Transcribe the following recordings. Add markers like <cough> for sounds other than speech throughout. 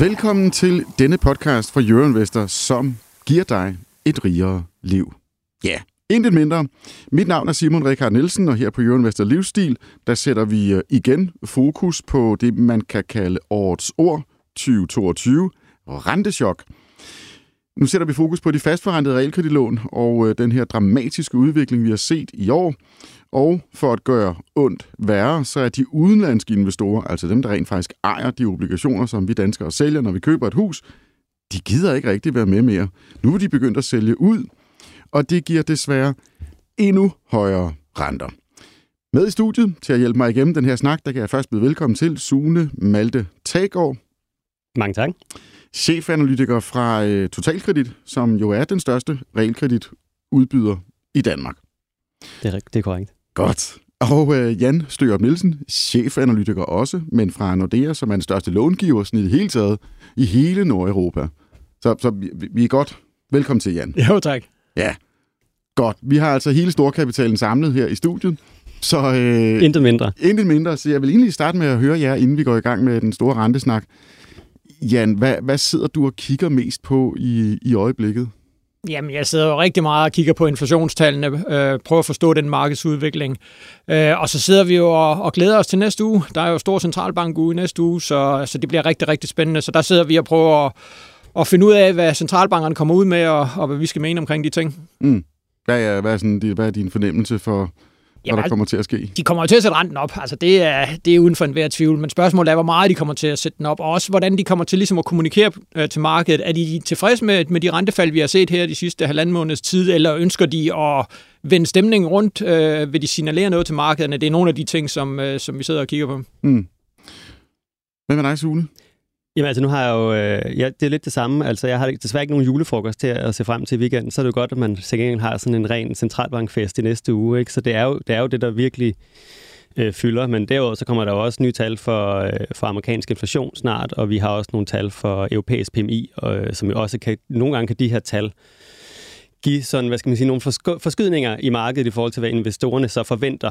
Velkommen til denne podcast fra Euroinvestor, som giver dig et rigere liv. Ja, yeah. intet mindre. Mit navn er Simon Rikard Nielsen, og her på Euroinvestor Livsstil, der sætter vi øh, igen fokus på det, man kan kalde årets ord 2022, rentechok. Nu sætter vi fokus på de fastforrentede realkreditlån og øh, den her dramatiske udvikling, vi har set i år. Og for at gøre ondt værre, så er de udenlandske investorer, altså dem, der rent faktisk ejer de obligationer, som vi danskere sælger, når vi køber et hus, de gider ikke rigtig være med mere. Nu er de begyndt at sælge ud, og det giver desværre endnu højere renter. Med i studiet til at hjælpe mig igennem den her snak, der kan jeg først byde velkommen til Sune Malte Tagård. Mange tak. Chefanalytiker fra øh, Totalkredit, som jo er den største realkreditudbyder i Danmark. Det er, det er korrekt. Godt. Og øh, Jan Støger Nielsen, chefanalytiker også, men fra Nordea, som er den største långiver sådan i det hele taget i hele Nordeuropa. Så, så vi, vi er godt. Velkommen til, Jan. Jo, tak. Ja, godt. Vi har altså hele storkapitalen samlet her i studiet. Så, øh, intet mindre. Intet mindre. Så jeg vil egentlig starte med at høre jer, inden vi går i gang med den store rentesnak. Jan, hvad, hvad sidder du og kigger mest på i, i øjeblikket? Jamen, jeg sidder jo rigtig meget og kigger på inflationstallene, øh, prøver at forstå den markedsudvikling. Øh, og så sidder vi jo og, og glæder os til næste uge. Der er jo stor centralbank uge næste uge, så, så det bliver rigtig, rigtig spændende. Så der sidder vi og prøver at, at finde ud af, hvad centralbankerne kommer ud med, og, og hvad vi skal mene omkring de ting. Mm. Hvad, er, hvad, er sådan, hvad er din fornemmelse for, Jamen, hvad der kommer til at ske? De kommer til at sætte renten op. Altså, det er, det er uden for enhver tvivl. Men spørgsmålet er, hvor meget de kommer til at sætte den op, og også hvordan de kommer til ligesom at kommunikere øh, til markedet. Er de tilfredse med, med de rentefald, vi har set her de sidste halvanden måneds tid, eller ønsker de at vende stemningen rundt? Øh, vil de signalere noget til markederne? Det er nogle af de ting, som, øh, som vi sidder og kigger på. Mm. Hvad med dig, Sune? Jamen altså, nu har jeg jo... Øh, ja, det er lidt det samme. Altså, jeg har desværre ikke nogen julefrokost til at se frem til i weekenden, så er det jo godt, at man sikkert har sådan en ren centralbankfest i næste uge, ikke? Så det er jo det, er jo det der virkelig øh, fylder. Men derudover så kommer der jo også nye tal for, øh, for amerikansk inflation snart, og vi har også nogle tal for europæisk PMI, øh, som jo også kan... Nogle gange kan de her tal give sådan, hvad skal man sige, nogle forskydninger i markedet i forhold til, hvad investorerne så forventer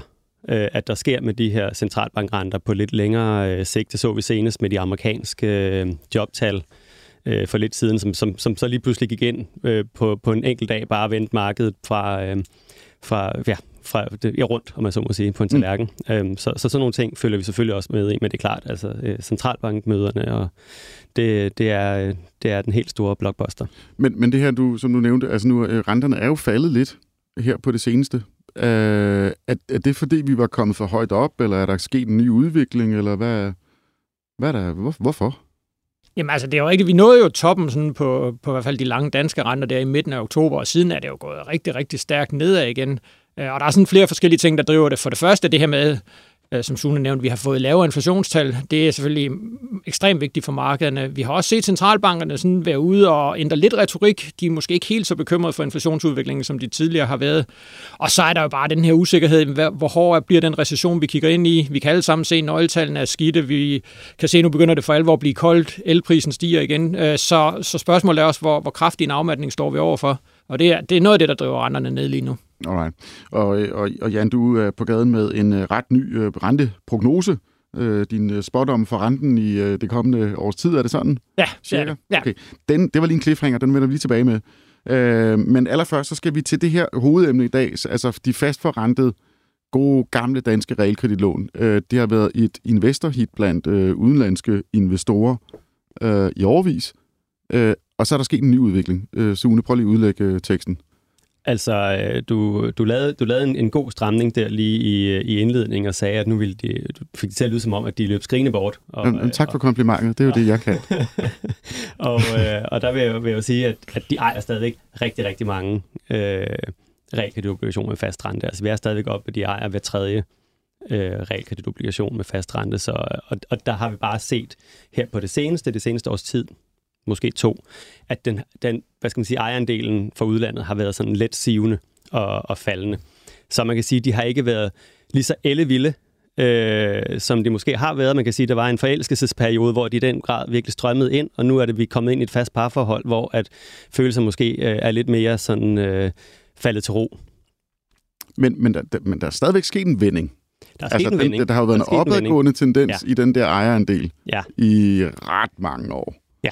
øh, at der sker med de her centralbankrenter på lidt længere øh, sigt. Det så vi senest med de amerikanske øh, jobtal øh, for lidt siden, som, som, som så lige pludselig gik ind øh, på, på en enkelt dag, bare vendt markedet fra, øh, fra, ja, fra det, ja, rundt, om man så må sige, på en mm. tallerken. Mm. Øhm, så, så sådan nogle ting følger vi selvfølgelig også med i, men det er klart, altså øh, centralbankmøderne, og det, det, er, det er den helt store blockbuster. Men, men det her, du, som du nævnte, altså nu, renterne er jo faldet lidt her på det seneste. Øh, er, er det fordi, vi var kommet for højt op, eller er der sket en ny udvikling, eller hvad, hvad er der, hvor, hvorfor? Jamen altså, det er jo rigtigt. Vi nåede jo toppen sådan på, på i hvert fald de lange danske renter der i midten af oktober, og siden er det jo gået rigtig, rigtig stærkt nedad igen. Øh, og der er sådan flere forskellige ting, der driver det. For det første det her med, Øh, som Sune nævnte, vi har fået lavere inflationstal. Det er selvfølgelig ekstremt vigtigt for markederne. Vi har også set centralbankerne sådan være ude og ændre lidt retorik. De er måske ikke helt så bekymrede for inflationsudviklingen, som de tidligere har været. Og så er der jo bare den her usikkerhed, hvor hård bliver den recession, vi kigger ind i. Vi kan alle sammen se, at nøgletallene er skidte. Vi kan se, at nu begynder det for alvor at blive koldt. Elprisen stiger igen. Øh, så, så spørgsmålet er også, hvor, hvor kraftig en afmatning står vi overfor. Og det er, det er noget af det, der driver renterne ned lige nu. Alright. Og, og, og Jan, du er på gaden med en øh, ret ny uh, renteprognose. Uh, din spot om for renten i det kommende års tid, er det sådan? Ja, Cirka? Ja. Okay. Den, det var lige en cliffhanger, den vender vi lige tilbage med. Men allerførst, så skal vi til det her hovedemne i dag, altså de fastforrentede gode gamle danske realkreditlån. Uh, det har været et investorhit blandt udenlandske investorer i overvis. Og så er der sket en ny udvikling. Uh, Sune, prøv lige at udlægge teksten. Altså, øh, du, du lavede, du lavede en, en god stramning der lige i, i indledningen og sagde, at nu ville de, du fik det til at lyde som om, at de løb skrigende bort. Og, Jamen, øh, tak for komplimentet. Det er jo og, det, jeg kan. <laughs> og, øh, og der vil jeg, vil jeg jo sige, at, at de ejer stadigvæk rigtig, rigtig mange øh, realkreditobligationer med fast rente. Altså, vi er stadigvæk oppe, at de ejer hver tredje øh, realkreditobligation med fast rente. Så, og, og der har vi bare set her på det seneste, det seneste års tid, måske to, at den, den hvad skal man sige, ejerandelen for udlandet har været sådan let sivende og, og faldende. Så man kan sige, at de har ikke været lige så ellevilde, øh, som de måske har været. Man kan sige, at der var en forelskelsesperiode, hvor de i den grad virkelig strømmede ind, og nu er det vi kommet ind i et fast parforhold, hvor at følelser måske øh, er lidt mere sådan øh, faldet til ro. Men, men, der, men der er stadigvæk sket en vending. Der er altså, den, vending. Der har jo været der en opadgående tendens ja. i den der ejerandel ja. i ret mange år. Ja,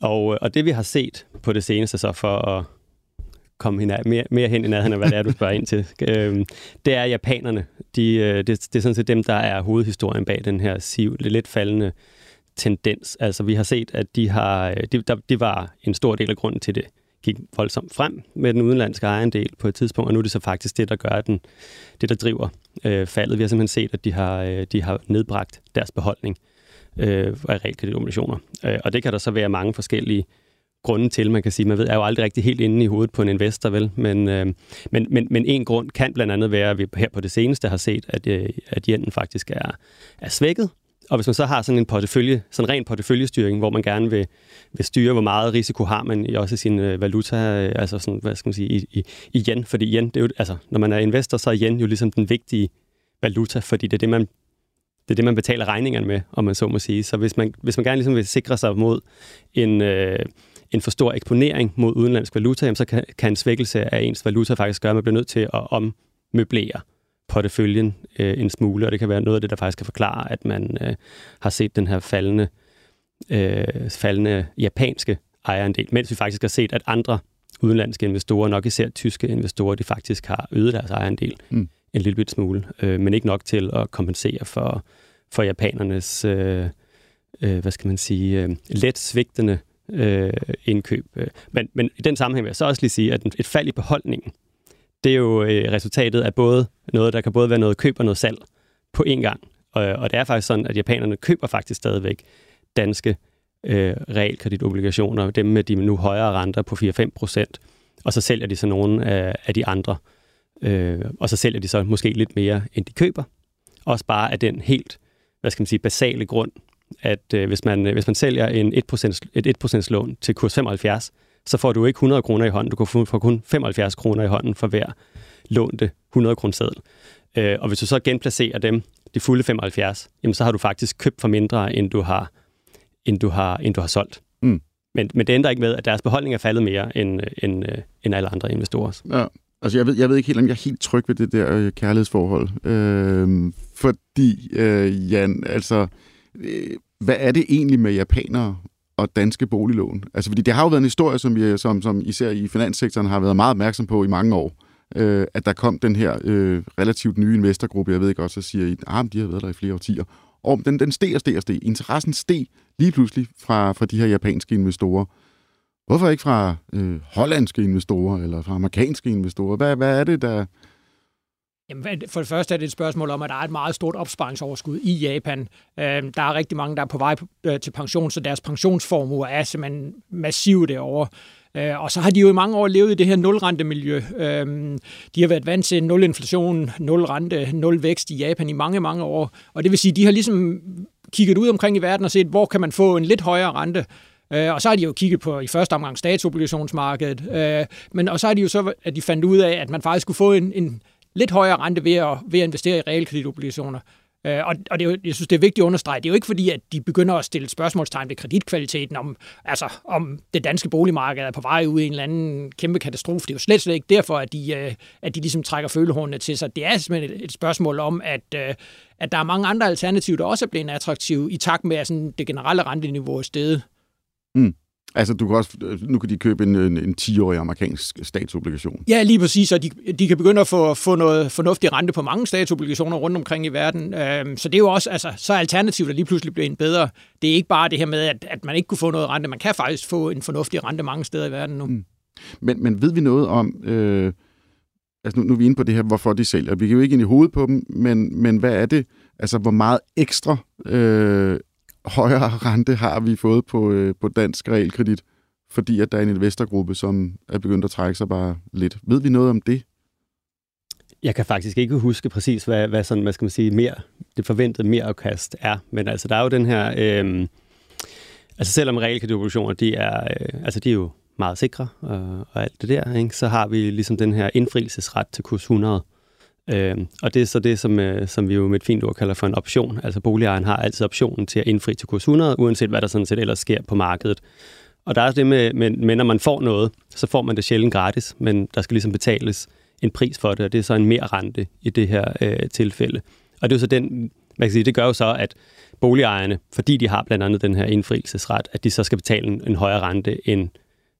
og, øh, og det vi har set på det seneste, så for at komme hinad, mere, mere hen i nærheden af, hvad det er, du spørger ind til, <laughs> øhm, det er japanerne. De, øh, det, det er sådan set dem, der er hovedhistorien bag den her siv, lidt faldende tendens. Altså vi har set, at de har, øh, de, der, det var en stor del af grunden til det gik voldsomt frem med den udenlandske ejendel på et tidspunkt, og nu er det så faktisk det, der gør den, det, der driver øh, faldet. Vi har simpelthen set, at de har, øh, de har nedbragt deres beholdning øh, øh, af realkreditobligationer. Øh, og det kan der så være mange forskellige grunde til. Man kan sige, man ved, er jo aldrig rigtig helt inde i hovedet på en investor, vel? Men, øh, men, men, men en grund kan blandt andet være, at vi her på det seneste har set, at, øh, at jenen faktisk er, er svækket, og hvis man så har sådan en portefølje, sådan ren porteføljestyring, hvor man gerne vil, vil styre, hvor meget risiko har man i også sin øh, valuta, øh, altså sådan, hvad skal man sige, i, i, i yen, fordi yen, det er jo, altså, når man er investor, så er yen jo ligesom den vigtige valuta, fordi det er det, man, det er det, man betaler regningerne med, om man så må sige. Så hvis man, hvis man gerne ligesom vil sikre sig mod en, øh, en for stor eksponering mod udenlandsk valuta, jamen, så kan, kan en svækkelse af ens valuta faktisk gøre, at man bliver nødt til at ommøblere porteføljen øh, en smule, og det kan være noget af det, der faktisk kan forklare, at man øh, har set den her faldende, øh, faldende japanske ejerandel, mens vi faktisk har set, at andre udenlandske investorer, nok især tyske investorer, de faktisk har øget deres ejerandel mm en lille bit smule, øh, men ikke nok til at kompensere for, for japanernes, øh, øh, hvad skal man sige, øh, let svigtende øh, indkøb. Men, men i den sammenhæng vil jeg så også lige sige, at et fald i beholdningen, det er jo øh, resultatet af både noget, der kan både være noget køb og noget salg på én gang. Og, og det er faktisk sådan, at japanerne køber faktisk stadigvæk danske øh, realkreditobligationer, dem med de nu højere renter på 4-5 procent, og så sælger de så nogle af, af de andre. Øh, og så sælger de så måske lidt mere, end de køber. Også bare af den helt, hvad skal man sige, basale grund, at øh, hvis, man, hvis man sælger en 1%, et 1% lån til kurs 75, så får du ikke 100 kroner i hånden. Du kan få kun 75 kroner i hånden for hver lånte 100 kroner seddel. Øh, og hvis du så genplacerer dem, de fulde 75, jamen så har du faktisk købt for mindre, end du har, end du har, end du har solgt. Mm. Men, men det ændrer ikke med, at deres beholdning er faldet mere end, end, end alle andre investorer. Ja. Altså, jeg ved, jeg ved ikke helt, om jeg er helt tryg ved det der øh, kærlighedsforhold. Øh, fordi, øh, Jan, altså, øh, hvad er det egentlig med japanere og danske boliglån? Altså, fordi det har jo været en historie, som, vi, som, som især i finanssektoren har været meget opmærksom på i mange år, øh, at der kom den her øh, relativt nye investorgruppe, jeg ved ikke også, så siger, at ah, de har været der i flere årtier, og den, den steg og steg og steg. Interessen steg lige pludselig fra, fra de her japanske investorer. Hvorfor ikke fra øh, hollandske investorer eller fra amerikanske investorer? Hvad, hvad er det, der, Jamen, for det første er det et spørgsmål om, at der er et meget stort opsparingsoverskud i Japan. Øhm, der er rigtig mange, der er på vej øh, til pension, så deres pensionsformuer er simpelthen massive derovre. Øh, og så har de jo i mange år levet i det her nulrentemiljø. Øhm, de har været vant til nul inflation, nul rente, nul vækst i Japan i mange, mange år. Og det vil sige, de har ligesom kigget ud omkring i verden og set, hvor kan man få en lidt højere rente. Øh, og så har de jo kigget på i første omgang statsobligationsmarkedet. Øh, men og så har de jo så, at de fandt ud af, at man faktisk kunne få en, en lidt højere rente ved at, ved at investere i realkreditobligationer. Øh, og, og det er jo, jeg synes, det er vigtigt at understrege, det er jo ikke fordi, at de begynder at stille spørgsmålstegn ved kreditkvaliteten, om, altså, om det danske boligmarked er på vej ud i en eller anden kæmpe katastrofe. Det er jo slet, slet ikke derfor, at de, øh, at de ligesom trækker følehornene til sig. Det er simpelthen et, et spørgsmål om, at, øh, at der er mange andre alternativer, der også er blevet attraktive i takt med, at sådan det generelle renteniveau er steget. Mm. Altså, du kan også, nu kan de købe en, en, en 10-årig amerikansk statsobligation. Ja, lige præcis, og de, de kan begynde at få, få noget fornuftig rente på mange statsobligationer rundt omkring i verden. Øhm, så det er jo også, altså, så er alternativet der lige pludselig bliver en bedre. Det er ikke bare det her med, at, at man ikke kunne få noget rente. Man kan faktisk få en fornuftig rente mange steder i verden nu. Mm. Men, men ved vi noget om, øh, altså nu, nu er vi inde på det her, hvorfor de sælger. Vi kan jo ikke ind i hovedet på dem, men, men hvad er det, altså hvor meget ekstra øh, højere rente har vi fået på, øh, på dansk realkredit, fordi at der er en investorgruppe, som er begyndt at trække sig bare lidt. Ved vi noget om det? Jeg kan faktisk ikke huske præcis, hvad, hvad, sådan, hvad skal man sige, mere, det forventede mere afkast er. Men altså, der er jo den her... Øh, altså selvom realkreditobligationer, de er, øh, altså de er jo meget sikre og, og alt det der, ikke? så har vi ligesom den her indfrielsesret til kurs 100. Øh, og det er så det, som, øh, som vi jo med et fint ord kalder for en option. Altså boligejeren har altid optionen til at indfri til kurs 100, uanset hvad der sådan set ellers sker på markedet. Og der er det med, med, med, når man får noget, så får man det sjældent gratis, men der skal ligesom betales en pris for det, og det er så en mere rente i det her øh, tilfælde. Og det er jo så den, man kan sige, det gør jo så, at boligejerne, fordi de har blandt andet den her indfrielsesret, at de så skal betale en, en højere rente, end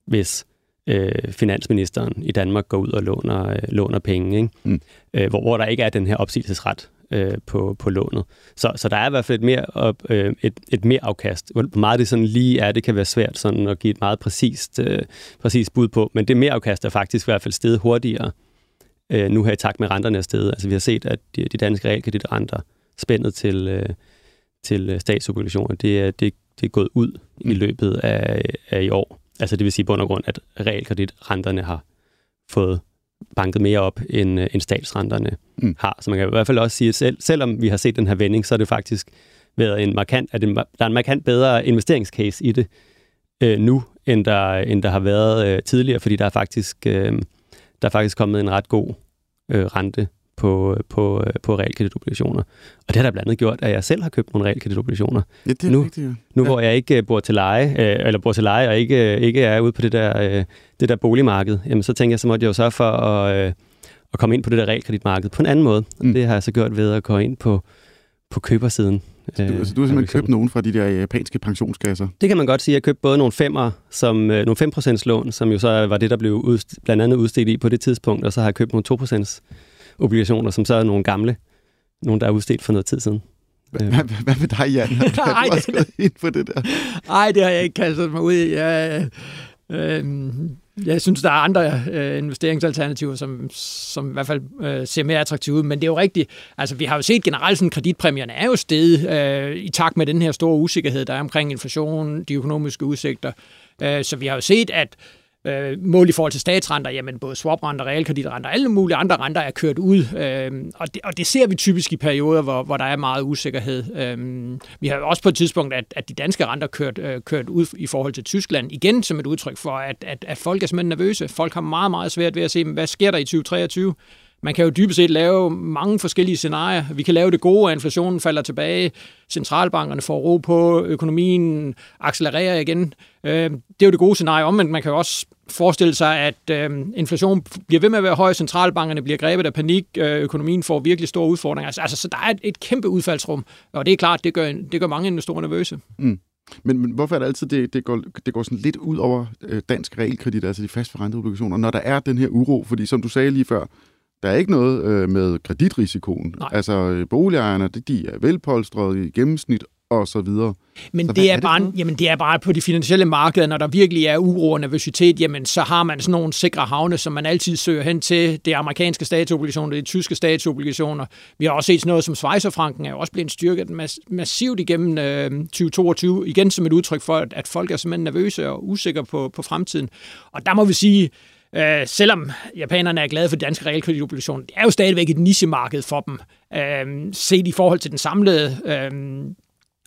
hvis øh, finansministeren i Danmark går ud og låner, øh, låner penge, ikke? Mm. Øh, hvor, hvor der ikke er den her opsigelsesret øh, på, på lånet. Så, så der er i hvert fald et mere, op, øh, et, et mere afkast. Hvor meget det sådan lige er, det kan være svært sådan at give et meget præcist, øh, præcist bud på, men det mere afkast er faktisk i hvert fald steget hurtigere øh, nu her i takt med renterne er steget. Altså vi har set, at de, de danske realkreditrenter spændet til, øh, til statsobligationer, det, det, det er gået ud mm. i løbet af, af i år. Altså det vil sige på grund, at realkreditrenterne har fået banket mere op, end, end statsrenterne mm. har. Så man kan i hvert fald også sige, at selv, selvom vi har set den her vending, så er det faktisk været en markant, at der er en markant bedre investeringscase i det øh, nu, end der, end der har været øh, tidligere, fordi der er faktisk, øh, der er faktisk kommet en ret god øh, rente på, på, på realkreditobligationer. Og det har da blandt andet gjort, at jeg selv har købt nogle realkreditobligationer. Ja, det er nu, rigtigt, ja. Nu ja. hvor jeg ikke bor til leje, øh, eller bor til leje, og ikke, ikke er ude på det der, øh, det der boligmarked, jamen så tænker jeg, så måtte jeg jo sørge for at, øh, at komme ind på det der realkreditmarked på en anden måde. Mm. Og det har jeg så gjort ved at gå ind på, på købersiden. Så du, altså, du har simpelthen købt nogle fra de der japanske pensionskasser? Det kan man godt sige. Jeg købte både nogle femmer, som, øh, nogle 5% lån, som jo så var det, der blev udst- blandt andet udstedt i på det tidspunkt, og så har jeg købt nogle 2% obligationer, som så er nogle gamle, nogle, der er udstedt for noget tid siden. Hvad, hvad, med dig, Jan? Har du <laughs> også gået ind på det der? Nej, det har jeg ikke kastet mig ud i. Jeg, øh, jeg synes, der er andre øh, investeringsalternativer, som, som i hvert fald øh, ser mere attraktive ud, men det er jo rigtigt. Altså, vi har jo set generelt, at kreditpræmierne er jo steget øh, i takt med den her store usikkerhed, der er omkring inflation, de økonomiske udsigter. Øh, så vi har jo set, at øh, Øh, mål i forhold til statsrenter, jamen både swaprenter, realkreditrenter, alle mulige andre renter er kørt ud, øh, og, det, og det ser vi typisk i perioder, hvor, hvor der er meget usikkerhed. Øh, vi har også på et tidspunkt, at, at de danske renter kørt, øh, kørt ud i forhold til Tyskland, igen som et udtryk for, at, at, at folk er simpelthen nervøse. Folk har meget, meget svært ved at se, hvad sker der i 2023? Man kan jo dybest set lave mange forskellige scenarier. Vi kan lave det gode, at inflationen falder tilbage, centralbankerne får ro på, økonomien accelererer igen. Øh, det er jo det gode scenarie, men man kan jo også forestille sig, at øh, inflationen bliver ved med at være høj, centralbankerne bliver grebet af panik, øh, økonomien får virkelig store udfordringer. Altså, altså, så der er et, et kæmpe udfaldsrum, og det er klart, det gør, det gør mange investorer nervøse. Mm. Men, men hvorfor er det altid, det, det, går, det går sådan lidt ud over øh, dansk realkredit, altså de fastforrentede obligationer, når der er den her uro? Fordi som du sagde lige før, der er ikke noget øh, med kreditrisikoen. Nej. Altså øh, boligejerne, de, de er velpolstrede i gennemsnit og så videre. Men Så det er, er det bare, noget? jamen det er bare på de finansielle markeder, når der virkelig er uro og nervøsitet, jamen så har man sådan nogle sikre havne, som man altid søger hen til. Det er amerikanske statsobligationer, det er tyske statsobligationer. Vi har også set sådan noget som Schweizerfranken er jo også blevet styrket mas- massivt igennem øh, 2022, igen som et udtryk for, at, at folk er simpelthen nervøse og usikre på, på fremtiden. Og der må vi sige, Øh, selvom japanerne er glade for de danske realkreditobligationer, det er jo stadigvæk et nichemarked for dem, øh, set i forhold til den samlede øh,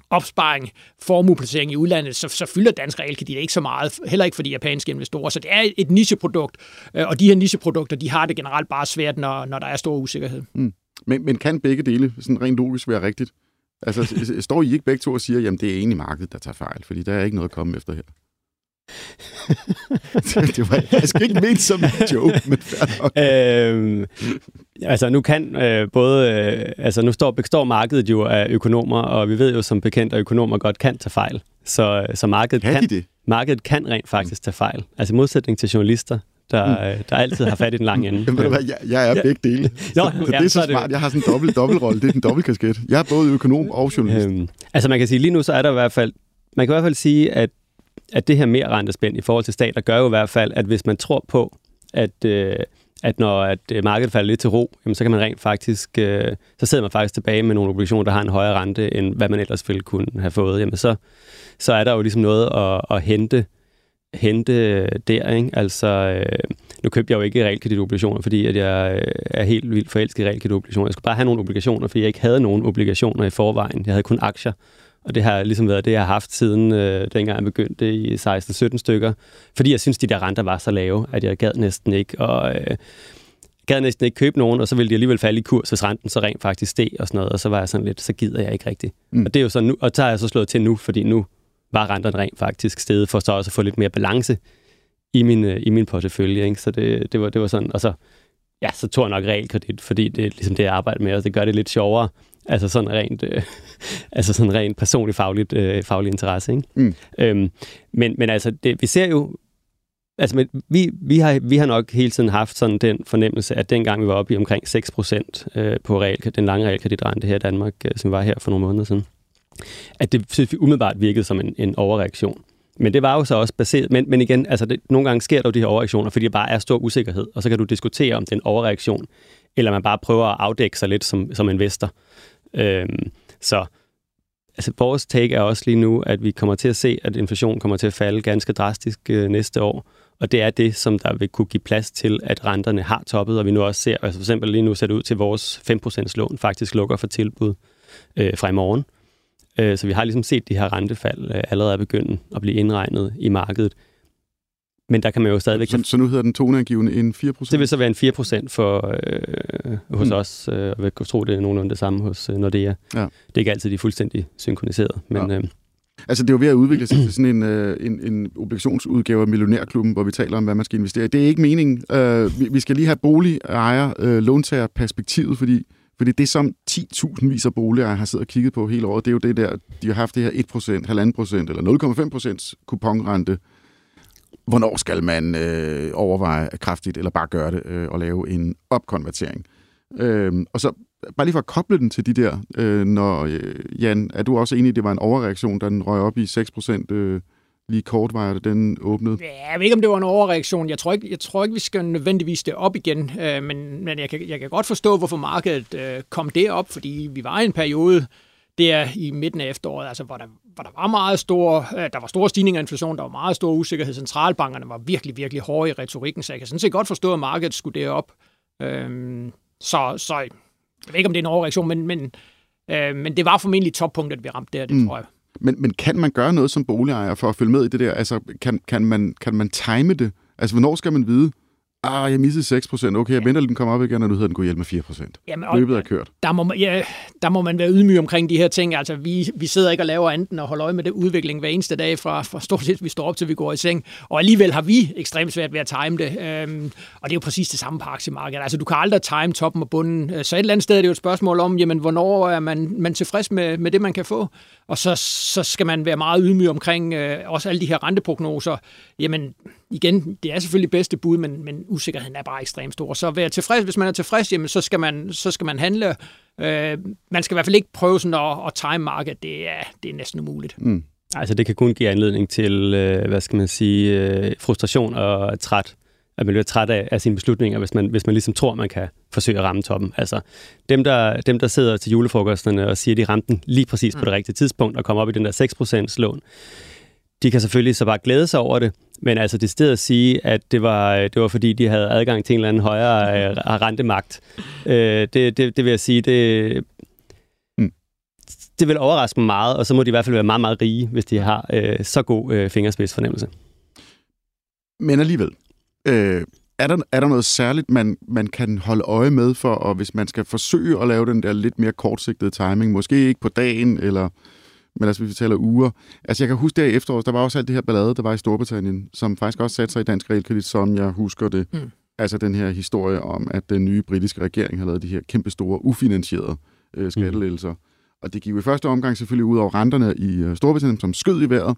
opsparing, formueplacering i udlandet, så, så fylder dansk realkredit ikke så meget, heller ikke for de japanske investorer. Så det er et nicheprodukt, øh, og de her nicheprodukter, de har det generelt bare svært, når, når der er stor usikkerhed. Mm. Men, men kan begge dele sådan rent logisk være rigtigt? Altså, står I ikke begge to og siger, jamen det er egentlig markedet, der tager fejl, fordi der er ikke noget at komme efter her? <laughs> det var jeg skal ikke ment som en joke, men fair nok. øhm, altså nu kan øh, både, øh, altså nu står, består markedet jo af økonomer, og vi ved jo som bekendt, at økonomer godt kan tage fejl. Så, så markedet, Kan kan, de det? markedet kan rent faktisk tage fejl. Altså i modsætning til journalister, der, øh, der altid har fat i den lange ende. <laughs> Jamen, hvad, jeg, jeg er begge dele. <laughs> Nå, det jamen, er så så er det- smart. Jeg har sådan en dobbelt, dobbeltrolle. Det er en dobbeltkasket. Jeg er både økonom og journalist. Øhm, altså man kan sige, lige nu så er der i hvert fald, man kan i hvert fald sige, at, at det her mere rentespænd i forhold til stater gør jo i hvert fald, at hvis man tror på, at, øh, at når at øh, markedet falder lidt til ro, jamen, så kan man rent faktisk, øh, så sidder man faktisk tilbage med nogle obligationer, der har en højere rente, end hvad man ellers ville kunne have fået. Jamen, så, så er der jo ligesom noget at, at hente, hente der. Ikke? Altså, øh, nu købte jeg jo ikke realkreditobligationer, fordi at jeg øh, er helt vildt forelsket i realkreditobligationer. Jeg skulle bare have nogle obligationer, fordi jeg ikke havde nogen obligationer i forvejen. Jeg havde kun aktier. Og det har ligesom været det, jeg har haft siden øh, dengang jeg begyndte i 16-17 stykker. Fordi jeg synes, de der renter var så lave, at jeg gad næsten ikke. Og øh, gad næsten ikke købe nogen, og så ville de alligevel falde i kurs, hvis renten så rent faktisk steg og sådan noget. Og så var jeg sådan lidt, så gider jeg ikke rigtigt. Mm. Og det er jo så nu, og så har jeg så slået til nu, fordi nu var renterne rent faktisk stedet for så også at få lidt mere balance i min, øh, i min portefølje. Ikke? Så det, det, var, det var sådan, og så, ja, så tog jeg nok realkredit, fordi det er ligesom det, jeg arbejder med, og det gør det lidt sjovere. Altså sådan rent, øh, <laughs> altså sådan rent personligt fagligt, øh, faglig interesse. Ikke? Mm. Øhm, men, men altså, det, vi ser jo, altså men vi, vi, har, vi har nok hele tiden haft sådan den fornemmelse, at dengang vi var oppe i omkring 6 procent øh, på real, den lange realkreditrente her i Danmark, øh, som var her for nogle måneder siden, at det synes vi umiddelbart virkede som en, en overreaktion. Men det var jo så også baseret, men, men igen, altså det, nogle gange sker der jo de her overreaktioner, fordi det bare er stor usikkerhed, og så kan du diskutere, om det er en overreaktion, eller man bare prøver at afdække sig lidt som, som investor. Øhm, så altså, vores take er også lige nu, at vi kommer til at se, at inflationen kommer til at falde ganske drastisk øh, næste år, og det er det, som der vil kunne give plads til, at renterne har toppet, og vi nu også ser, altså for eksempel lige nu ser det ud til, at vores 5% lån faktisk lukker for tilbud øh, fra i morgen. Øh, så vi har ligesom set de her rentefald øh, allerede begynde at blive indregnet i markedet. Men der kan man jo stadigvæk... Så, så nu hedder den toneangivende en 4%? Det vil så være en 4% for, øh, hos mm. os, øh, og jeg kan tro, det er nogenlunde det samme hos øh, Nordea. Ja. Det er ikke altid de er fuldstændig synkroniseret, men... Ja. Øh, Altså, det er jo ved at udvikle sig til sådan en, øh, en, en obligationsudgave af Millionærklubben, hvor vi taler om, hvad man skal investere i. Det er ikke meningen. Øh, vi, vi skal lige have boligejer, øh, låntagerperspektivet, fordi fordi det, som 10.000 vis af boligejere har siddet og kigget på hele året, det er jo det der, de har haft det her 1%, 1,5% eller 0,5% kuponrente. Hvornår skal man øh, overveje kraftigt, eller bare gøre det, øh, og lave en opkonvertering? Øh, og så bare lige for at koble den til de der, øh, når, øh, Jan, er du også enig, at det var en overreaktion, da den røg op i 6% øh, lige kort var det, den åbnede? Ja, jeg ved ikke, om det var en overreaktion. Jeg tror ikke, jeg tror ikke vi skal nødvendigvis det op igen, øh, men, men jeg, kan, jeg kan godt forstå, hvorfor markedet øh, kom derop, fordi vi var i en periode, der i midten af efteråret, altså hvor der, hvor der var meget store, øh, der var store stigninger i inflation, der var meget stor usikkerhed. Centralbankerne var virkelig, virkelig hårde i retorikken, så jeg kan sådan set godt forstå, at markedet skulle derop. Øhm, så, så jeg ved ikke, om det er en overreaktion, men, men, øh, men det var formentlig toppunktet, vi ramte der, det mm. tror jeg. Men, men kan man gøre noget som boligejer for at følge med i det der? Altså, kan, kan, man, kan man time det? Altså, hvornår skal man vide, ah, jeg missede 6%, okay, jeg venter, den kommer op igen, og nu hedder den kunne hjælpe med 4%. Jamen, Løbet er kørt. Der må, man, ja, der må man være ydmyg omkring de her ting. Altså, vi, vi sidder ikke og laver anden og holder øje med det udvikling hver eneste dag, fra, fra stort set, vi står op til vi går i seng. Og alligevel har vi ekstremt svært ved at time det. Øhm, og det er jo præcis det samme på aktiemarkedet. Altså, du kan aldrig time toppen og bunden. Så et eller andet sted er det jo et spørgsmål om, jamen, hvornår er man, man tilfreds med, med det, man kan få? Og så, så skal man være meget ydmyg omkring øh, også alle de her renteprognoser. Jamen, igen, det er selvfølgelig bedste bud, men, men usikkerheden er bare ekstremt stor. Så vær tilfreds, hvis man er tilfreds, jamen, så, skal man, så skal man handle. Øh, man skal i hvert fald ikke prøve sådan at, at time market. Det er, det er næsten umuligt. Mm. Altså, det kan kun give anledning til, øh, hvad skal man sige, øh, frustration og træt at man bliver træt af, af sine beslutninger, hvis man, hvis man ligesom tror, man kan forsøge at ramme toppen. Altså, dem der, dem, der sidder til julefrokosterne og siger, at de ramte den lige præcis mm. på det rigtige tidspunkt og kommer op i den der 6% lån, de kan selvfølgelig så bare glæde sig over det, men altså det sted at sige, at det var, det var fordi, de havde adgang til en eller anden højere øh, rentemagt, øh, det, det, det vil jeg sige, det, mm. det vil overraske mig meget, og så må de i hvert fald være meget, meget rige, hvis de har øh, så god øh, fingerspidsfornemmelse. Men alligevel, øh, er, der, er der noget særligt, man, man kan holde øje med for, og hvis man skal forsøge at lave den der lidt mere kortsigtede timing, måske ikke på dagen, eller men altså hvis vi taler uger. Altså jeg kan huske der i efteråret, der var også alt det her ballade, der var i Storbritannien, som faktisk også satte sig i dansk realkredit, som jeg husker det. Mm. Altså den her historie om, at den nye britiske regering har lavet de her kæmpe store, ufinansierede øh, skattelettelser. Mm. Og det gik jo i første omgang selvfølgelig ud over renterne i øh, Storbritannien, som skød i vejret.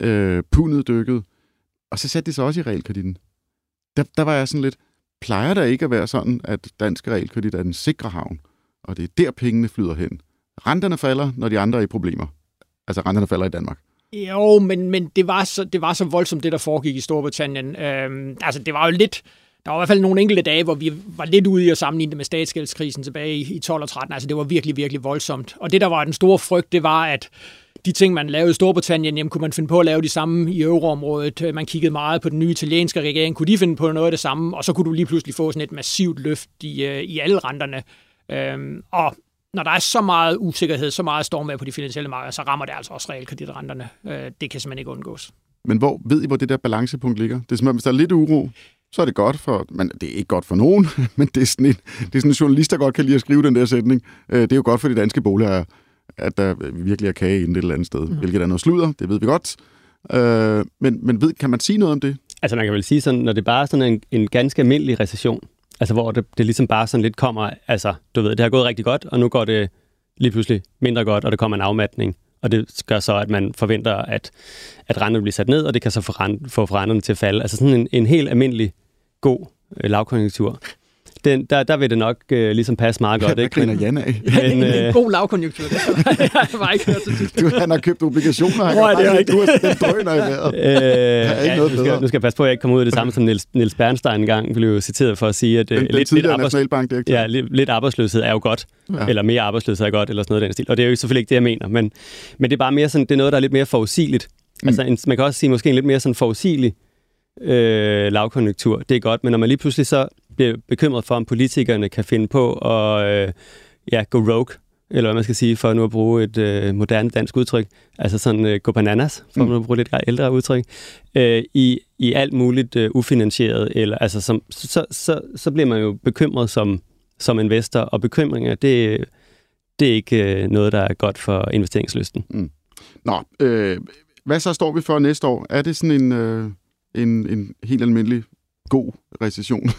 Øh, pundet dykkede. Og så satte det sig også i realkreditten. Der, der var jeg sådan lidt, plejer der ikke at være sådan, at dansk realkredit er den sikre havn, og det er der pengene flyder hen. Renterne falder, når de andre er i problemer. Altså renterne falder i Danmark. Jo, men, men det, var så, det var så voldsomt, det der foregik i Storbritannien. Øhm, altså, det var jo lidt... Der var i hvert fald nogle enkelte dage, hvor vi var lidt ude i at sammenligne det med statsgældskrisen tilbage i, i 12 og 13. Altså, det var virkelig, virkelig voldsomt. Og det, der var den store frygt, det var, at de ting, man lavede i Storbritannien, jamen, kunne man finde på at lave de samme i euroområdet. Øh, man kiggede meget på den nye italienske regering. Kunne de finde på noget af det samme? Og så kunne du lige pludselig få sådan et massivt løft i, øh, i alle renterne. Øhm, og når der er så meget usikkerhed, så meget storm med på de finansielle markeder, så rammer det altså også realkreditrenterne. Øh, det kan simpelthen ikke undgås. Men hvor ved I, hvor det der balancepunkt ligger? Det er som om, hvis der er lidt uro, så er det godt for, men det er ikke godt for nogen, <laughs> men det er sådan en, det er sådan en journalist, der godt kan lide at skrive den der sætning. Øh, det er jo godt for de danske boligejere, at der virkelig er kage inde et eller andet sted, mm. hvilket er noget sludder, det ved vi godt. Øh, men men ved, kan man sige noget om det? Altså man kan vel sige sådan, når det bare er sådan en, en ganske almindelig recession, altså hvor det, det ligesom bare sådan lidt kommer, altså du ved, det har gået rigtig godt, og nu går det lige pludselig mindre godt, og der kommer en afmatning. Og det gør så, at man forventer, at, at renterne bliver sat ned, og det kan så få, rent, få renterne til at falde. Altså sådan en, en helt almindelig god øh, lavkonjunktur den, der, der vil det nok øh, ligesom passe meget godt. Ikke? Hvad Jan af? Men, <laughs> øh... en god lavkonjunktur. <laughs> jeg har ikke hørt det. Du, han har købt obligationer. Han Hvor er det rigtigt? Den drøner i vejret. <laughs> Øh, ja, nu, skal, nu skal jeg passe på, at jeg ikke kommer ud af det samme, som Niels, Niels Bernstein engang blev citeret for at sige, at øh, den, den lidt, lidt, arbejdsløshed, ja, lidt, lidt arbejdsløshed er jo godt, ja. eller mere arbejdsløshed er godt, eller sådan noget den stil. Og det er jo selvfølgelig ikke det, jeg mener, men, men det er bare mere sådan, det er noget, der er lidt mere forudsigeligt. Mm. Altså, en, man kan også sige måske en lidt mere sådan forudsigelig øh, lavkonjunktur. Det er godt, men når man lige pludselig så bliver bekymret for, om politikerne kan finde på at øh, ja, gå rogue, eller hvad man skal sige, for nu at bruge et øh, moderne dansk udtryk, altså sådan øh, gå bananas, for mm. nu at bruge lidt ældre udtryk, øh, i, i alt muligt øh, ufinansieret, eller altså som, så, så, så bliver man jo bekymret som, som investor, og bekymringer, det, det er ikke øh, noget, der er godt for investeringslysten. Mm. Nå, øh, hvad så står vi for næste år? Er det sådan en, øh, en, en helt almindelig god recession?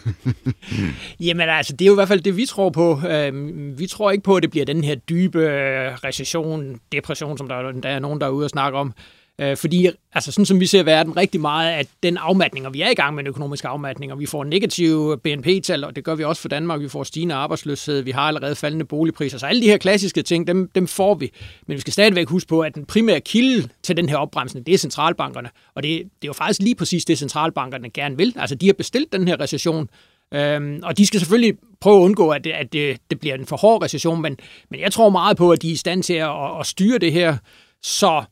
<laughs> Jamen altså, det er jo i hvert fald det, vi tror på. Øhm, vi tror ikke på, at det bliver den her dybe øh, recession, depression, som der, der er nogen, der er ude og snakke om. Øh, fordi, altså sådan som vi ser verden, rigtig meget af den afmatning, og vi er i gang med en økonomisk afmatning, og vi får negative BNP-tal, og det gør vi også for Danmark. Vi får stigende arbejdsløshed, vi har allerede faldende boligpriser. Så alle de her klassiske ting, dem, dem får vi. Men vi skal stadigvæk huske på, at den primære kilde til den her opbremsning, det er centralbankerne. Og det, det er jo faktisk lige præcis det, centralbankerne gerne vil. Altså, de har bestilt den her recession, Øhm, og de skal selvfølgelig prøve at undgå, at at det, det bliver en for hård recession, men, men jeg tror meget på, at de er i stand til at, at styre det her, så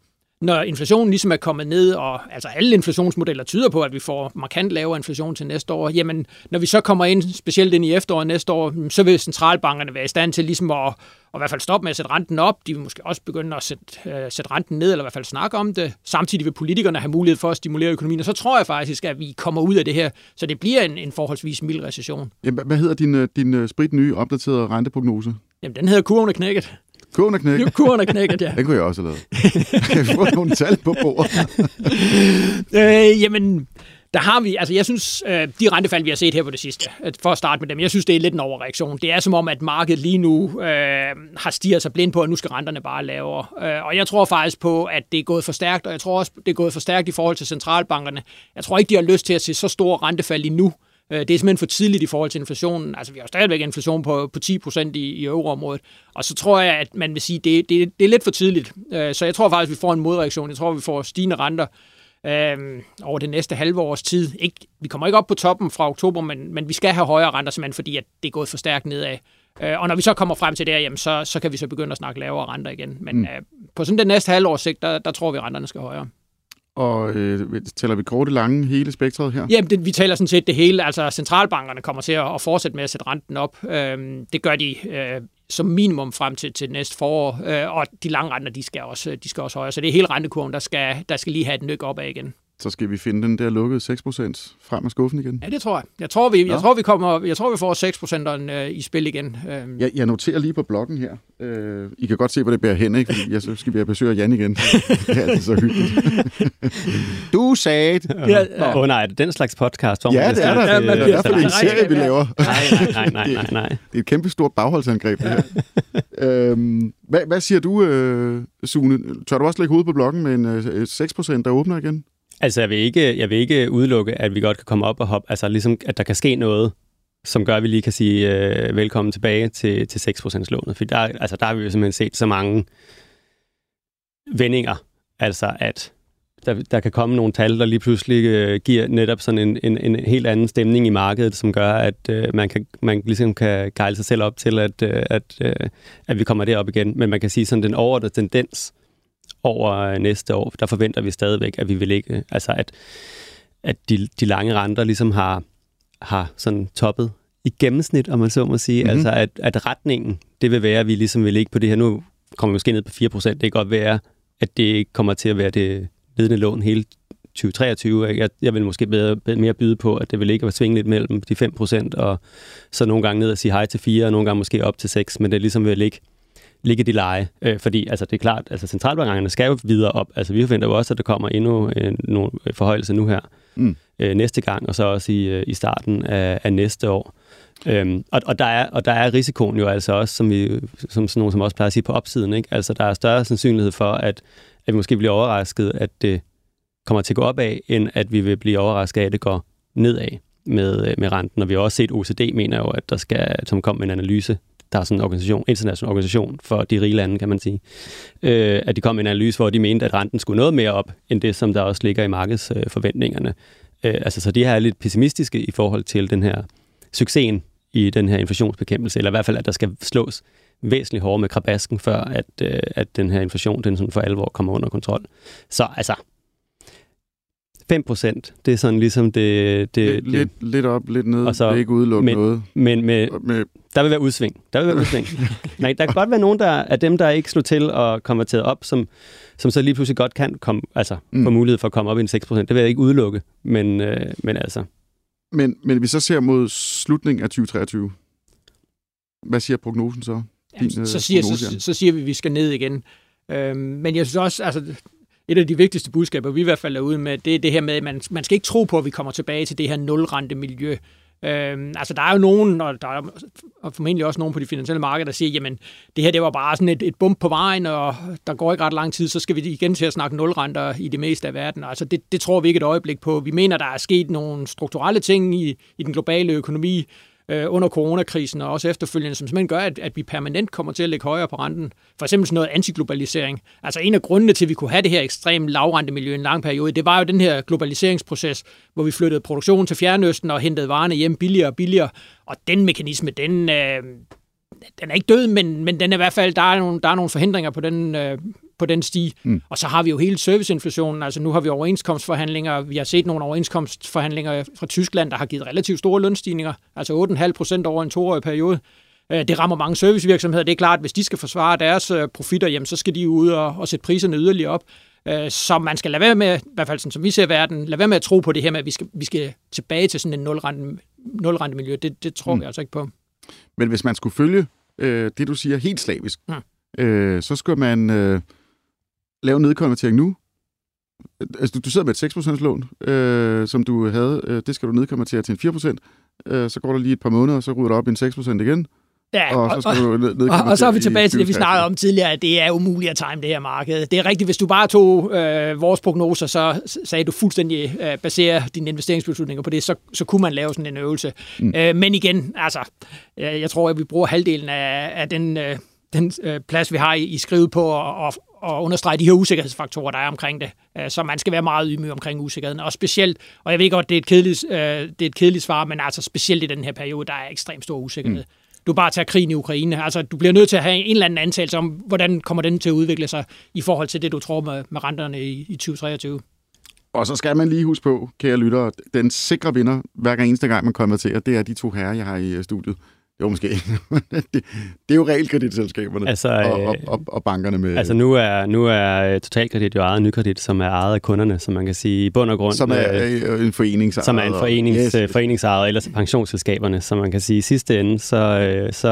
når inflationen ligesom er kommet ned, og altså alle inflationsmodeller tyder på, at vi får markant lavere inflation til næste år, jamen når vi så kommer ind, specielt ind i efteråret næste år, så vil centralbankerne være i stand til ligesom at, at i hvert fald stoppe med at sætte renten op. De vil måske også begynde at sætte, uh, sætte renten ned, eller i hvert fald snakke om det. Samtidig vil politikerne have mulighed for at stimulere økonomien, og så tror jeg faktisk, at vi kommer ud af det her, så det bliver en, en forholdsvis mild recession. Jamen, hvad hedder din, øh, din øh, sprit nye opdaterede renteprognose? Jamen, den hedder kurven er knækket. Kurven er knækket? Kurven er knækket, ja. Den kunne jeg også have lavet. kan vi få nogle tal på bordet? <laughs> øh, jamen, der har vi, altså jeg synes, øh, de rentefald, vi har set her på det sidste, for at starte med dem, jeg synes, det er lidt en overreaktion. Det er som om, at markedet lige nu øh, har stiget sig blind på, at nu skal renterne bare lavere. Øh, og jeg tror faktisk på, at det er gået for stærkt, og jeg tror også, det er gået for stærkt i forhold til centralbankerne. Jeg tror ikke, de har lyst til at se så store rentefald endnu. Øh, det er simpelthen for tidligt i forhold til inflationen. Altså, vi har stadigvæk inflation på, på 10 procent i, i euroområdet. Og så tror jeg, at man vil sige, at det, det, det er lidt for tidligt. Øh, så jeg tror faktisk, at vi får en modreaktion. Jeg tror, vi får stigende renter øh, over det næste halve års tid. Ikke, vi kommer ikke op på toppen fra oktober, men, men vi skal have højere renter, simpelthen fordi at det er gået for stærkt nedad. Øh, og når vi så kommer frem til det, jamen, så, så kan vi så begynde at snakke lavere renter igen. Men mm. øh, på sådan det næste halvårs sigt, der, der tror vi, at renterne skal højere. Og øh, tæller vi korte, lange, hele spektret her? Jamen, det, vi taler sådan set det hele. Altså, centralbankerne kommer til at, at fortsætte med at sætte renten op. Øhm, det gør de øh, som minimum frem til, til næste forår. Øh, og de lange renter, de skal, også, de skal også højere. Så det er hele rentekurven, der skal, der skal lige have et nyk op af igen så skal vi finde den der lukkede 6% frem af skuffen igen. Ja, det tror jeg. Jeg tror, vi, jeg tror, vi, kommer, jeg tror, vi får 6% øh, i spil igen. Øh. Jeg, jeg noterer lige på bloggen her. Øh, I kan godt se, hvor det bærer hen, ikke? Fordi jeg, så skal vi have besøg af Jan igen. <laughs> det er så hyggeligt. <laughs> du sagde det. Ja, ja. Oh, nej, er det den slags podcast? Hvor ja, det er der. Det, det, det, det er i hvert fald en serie, vi laver. Nej, nej, nej, <laughs> nej, nej. Det er et kæmpe stort bagholdsangreb, det her. øhm, hvad, hvad siger du, øh, Sune? Tør du også lægge hovedet på bloggen med en øh, 6%, der åbner igen? Altså, jeg vil, ikke, jeg vil ikke udelukke, at vi godt kan komme op og hoppe, altså ligesom, at der kan ske noget, som gør, at vi lige kan sige øh, velkommen tilbage til, til 6% lånet. For der, altså, der har vi jo simpelthen set så mange vendinger, altså at der, der kan komme nogle tal, der lige pludselig øh, giver netop sådan en, en, en helt anden stemning i markedet, som gør, at øh, man, kan, man ligesom kan gejle sig selv op til, at, øh, at, øh, at vi kommer derop igen. Men man kan sige sådan, den overordnede tendens, over næste år, der forventer vi stadigvæk, at vi vil ikke, altså at, at de, de lange renter ligesom har, har sådan toppet i gennemsnit, om man så må sige. Mm-hmm. Altså, at, at retningen, det vil være, at vi ligesom vil ligge på det her. Nu kommer vi måske ned på 4 procent. Det kan godt være, at det ikke kommer til at være det ledende lån hele 2023. Jeg, jeg vil måske bedre, mere byde på, at det vil ikke være svinge lidt mellem de 5 procent, og så nogle gange ned og sige hej til 4, og nogle gange måske op til 6, men det ligesom vil ligge ligge de leje. Øh, fordi altså, det er klart, altså centralbankerne skal jo videre op. Altså vi forventer jo også, at der kommer endnu øh, nogle forhøjelser nu her mm. øh, næste gang, og så også i, øh, i starten af, af næste år. Øhm, og, og, der er, og der er risikoen jo altså også, som, vi, som sådan nogen som også plejer at sige, på opsiden. Ikke? Altså der er større sandsynlighed for, at, at vi måske bliver overrasket, at det kommer til at gå opad, end at vi vil blive overrasket af, at det går nedad med, øh, med renten. Og vi har også set OCD, mener jo, at der skal, som kom med en analyse, der er sådan en organisation, international organisation for de rige lande, kan man sige, øh, at de kom med en analyse, hvor de mente, at renten skulle noget mere op, end det, som der også ligger i markedsforventningerne. Øh, altså, så de her er lidt pessimistiske i forhold til den her succesen i den her inflationsbekæmpelse, eller i hvert fald, at der skal slås væsentligt hårdere med krabasken, før at, øh, at den her inflation den sådan for alvor kommer under kontrol. Så altså, 5 procent, det er sådan ligesom det... det, lidt, det lidt op, lidt ned, og så, det ikke udelukke men, noget. Men med, med, der vil være udsving. Der vil være udsving. <laughs> Nej, der kan godt være nogen der, af dem, der ikke slog til og konverteret op, som, som så lige pludselig godt kan komme, altså, mm. få mulighed for at komme op i en 6 procent. Det vil jeg ikke udelukke, men, øh, men altså... Men, men vi så ser mod slutningen af 2023, hvad siger prognosen så? Din, Jamen, så, siger, så, så siger vi, at vi skal ned igen. Øhm, men jeg synes også, altså, et af de vigtigste budskaber, vi i hvert fald er ude med, det er det her med, at man, man skal ikke tro på, at vi kommer tilbage til det her nulrente miljø. Øhm, altså, der er jo nogen, og der er formentlig også nogen på de finansielle markeder, der siger, jamen, det her det var bare sådan et, et bump på vejen, og der går ikke ret lang tid, så skal vi igen til at snakke nulrenter i det meste af verden. Altså, det, det tror vi ikke et øjeblik på. Vi mener, der er sket nogle strukturelle ting i, i den globale økonomi, øh, under coronakrisen og også efterfølgende, som simpelthen gør, at, at vi permanent kommer til at lægge højere på renten. For eksempel sådan noget antiglobalisering. Altså en af grundene til, at vi kunne have det her ekstremt lavrentemiljø i en lang periode, det var jo den her globaliseringsproces, hvor vi flyttede produktionen til Fjernøsten og hentede varerne hjem billigere og billigere. Og den mekanisme, den, øh, den er ikke død, men, men den er i hvert fald, der er nogle, der er nogle forhindringer på den, øh, på den sti. Mm. Og så har vi jo hele serviceinflationen, altså nu har vi overenskomstforhandlinger, vi har set nogle overenskomstforhandlinger fra Tyskland, der har givet relativt store lønstigninger, altså 8,5 procent over en toårig periode. Øh, det rammer mange servicevirksomheder. Det er klart, at hvis de skal forsvare deres øh, profitter, jamen, så skal de ud og, og sætte priserne yderligere op. Øh, så man skal lade være med, i hvert fald sådan, som vi ser verden, lade være med at tro på det her med, at vi skal, vi skal tilbage til sådan en nulrente, nulrente miljø. Det, det tror mm. vi altså ikke på. Men hvis man skulle følge øh, det, du siger helt slavisk, mm. øh, så skulle man øh, lave nedkonvertering nu. Altså, du, du sidder med et 6% lån, øh, som du havde. Øh, det skal du nedkonvertere til en 4%. Øh, så går der lige et par måneder, og så ryger du op i en 6% igen. Ja, og, og, så skal du ned, ned og, og så er vi tilbage til det, vi snakkede om tidligere, at det er umuligt at time det her marked. Det er rigtigt, hvis du bare tog øh, vores prognoser, så sagde du fuldstændig øh, basere dine investeringsbeslutninger på det, så, så kunne man lave sådan en øvelse. Mm. Øh, men igen, altså, øh, jeg tror, at vi bruger halvdelen af, af den, øh, den øh, plads, vi har i, i skrivet på at, at, at understrege de her usikkerhedsfaktorer, der er omkring det. Øh, så man skal være meget ydmyg omkring usikkerheden. Og specielt, og jeg ved godt, det er et kedeligt, øh, det er et kedeligt svar, men altså specielt i den her periode, der er ekstremt stor usikkerhed. Mm du bare tager krigen i Ukraine. Altså, du bliver nødt til at have en eller anden antagelse om, hvordan kommer den til at udvikle sig i forhold til det, du tror med, med renterne i, i 2023. Og så skal man lige huske på, kære lyttere, den sikre vinder, hver gang eneste gang man konverterer, det er de to herrer, jeg har i øh, studiet. Jo, måske <laughs> det, det er jo realkreditselskaberne altså, og, og, og, og bankerne med... Altså nu er, nu er øh, Totalkredit jo ejet nykredit, som er ejet af kunderne, som man kan sige i bund og grund... Som er øh, en foreningsejet. Som er en forenings, yes. foreningsejet, eller pensionsselskaberne, som man kan sige i sidste ende, så, så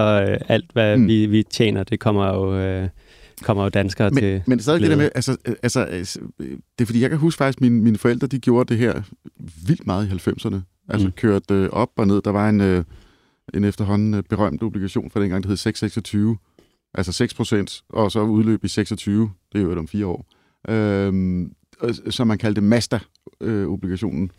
alt, hvad mm. vi, vi tjener, det kommer jo... kommer jo danskere men, til. Men stadig det der med, altså, altså, det er fordi, jeg kan huske faktisk, mine, mine forældre, de gjorde det her vildt meget i 90'erne. Altså mm. kørte op og ned. Der var en, en efterhånden øh, berømt obligation fra dengang, der hed 626. Altså 6 procent, og så udløb i 26. Det er jo om fire år. øh, som man kaldte Mazda-obligationen. Øh,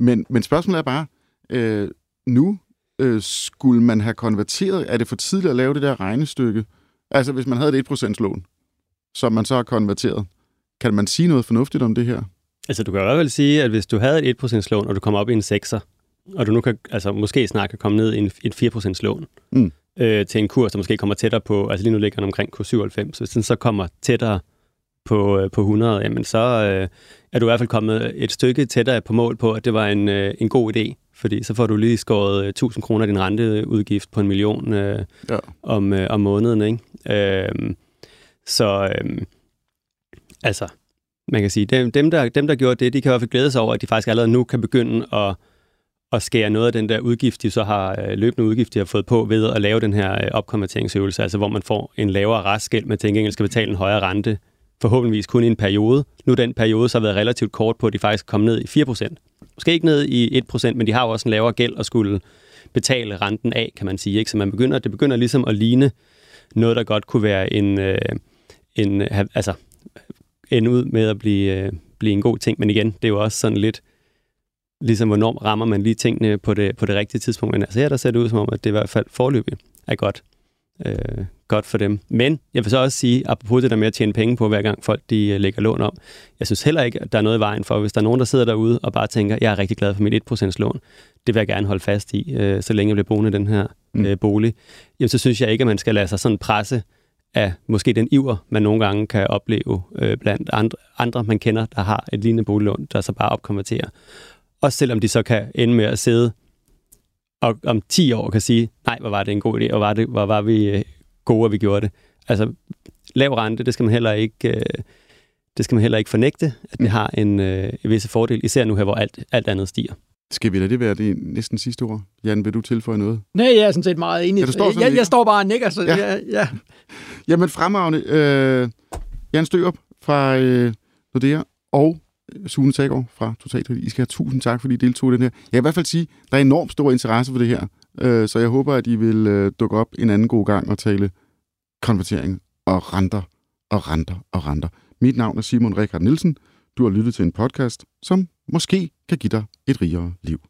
men, men spørgsmålet er bare, øh, nu øh, skulle man have konverteret, er det for tidligt at lave det der regnestykke? Altså hvis man havde et 1% lån, som man så har konverteret, kan man sige noget fornuftigt om det her? Altså du kan i hvert fald sige, at hvis du havde et 1% lån, og du kom op i en 6'er, og du nu kan altså, måske snart kan komme ned i en, et 4% lån mm. øh, til en kurs, der måske kommer tættere på, altså lige nu ligger den omkring kurs 97, hvis den så kommer tættere på, øh, på 100, jamen så øh, er du i hvert fald kommet et stykke tættere på mål på, at det var en, øh, en god idé fordi så får du lige skåret 1000 kroner af din renteudgift på en million øh, ja. om, øh, om måneden. Ikke? Øh, så øh, altså, man kan sige, dem, dem, der, dem, der gjorde det, de kan i hvert fald glæde sig over, at de faktisk allerede nu kan begynde at, at skære noget af den der udgift, de så har øh, løbende udgift, de har fået på ved at lave den her øh, opkonverteringsøvelse, altså hvor man får en lavere restgæld, men til gengæld skal betale en højere rente, forhåbentligvis kun i en periode. Nu den periode så har været relativt kort på, at de faktisk kom ned i 4%. Måske ikke ned i 1%, men de har jo også en lavere gæld og skulle betale renten af, kan man sige. Ikke? Så man begynder, det begynder ligesom at ligne noget, der godt kunne være en, øh, en altså øh, ende ud med at blive, øh, blive en god ting. Men igen, det er jo også sådan lidt, ligesom hvornår rammer man lige tingene på det, på det rigtige tidspunkt. Men altså her, der ser det ud som om, at det i hvert fald forløbig er godt, øh, godt for dem. Men jeg vil så også sige, apropos det der med at tjene penge på, hver gang folk de øh, lægger lån om, jeg synes heller ikke, at der er noget i vejen for, hvis der er nogen, der sidder derude og bare tænker, jeg er rigtig glad for mit 1% lån, det vil jeg gerne holde fast i, øh, så længe jeg bliver boende i den her mm. øh, bolig, jamen så synes jeg ikke, at man skal lade sig sådan presse af måske den iver, man nogle gange kan opleve øh, blandt andre, andre, man kender, der har et lignende boliglån, der så bare opkonverterer. Også selvom de så kan ende med at sidde og om 10 år kan sige, nej, hvor var det en god idé, og var, det, hvor var vi øh, gode, at vi gjorde det. Altså, lav rente, det skal man heller ikke, øh, det skal man heller ikke fornægte, at det mm. har en, øh, en visse fordel, især nu her, hvor alt, alt andet stiger. Skal vi lade det være det næsten sidste ord? Jan, vil du tilføje noget? Nej, jeg er sådan set meget enig. Ja, står jeg, jeg, jeg står bare og nikker. Så ja. Ja, ja. <laughs> Jamen fremragende. Øh, Jan Størup fra øh, Nordea og Sune Taggaard fra Total I skal have tusind tak, fordi I deltog i den her. Jeg kan i hvert fald sige, at der er enormt stor interesse for det her. Øh, så jeg håber, at I vil øh, dukke op en anden god gang og tale konvertering og renter og renter og renter. Mit navn er Simon Rikard Nielsen. Du har lyttet til en podcast, som måske kan give dig et rigere liv.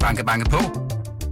Banke, banke på.